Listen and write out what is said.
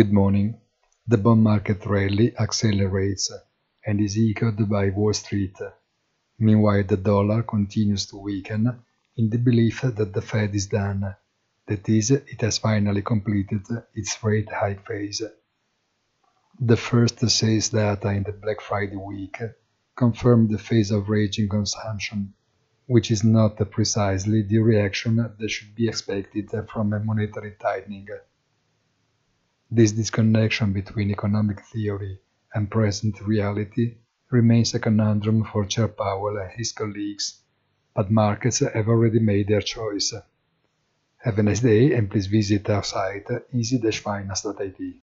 Good morning. The bond market rally accelerates and is echoed by Wall Street. Meanwhile, the dollar continues to weaken in the belief that the Fed is done, that is, it has finally completed its rate hike phase. The first sales data in the Black Friday week confirmed the phase of raging consumption, which is not precisely the reaction that should be expected from a monetary tightening. This disconnection between economic theory and present reality remains a conundrum for Chair Powell and his colleagues, but markets have already made their choice. Have a nice day and please visit our site easy-finance.it.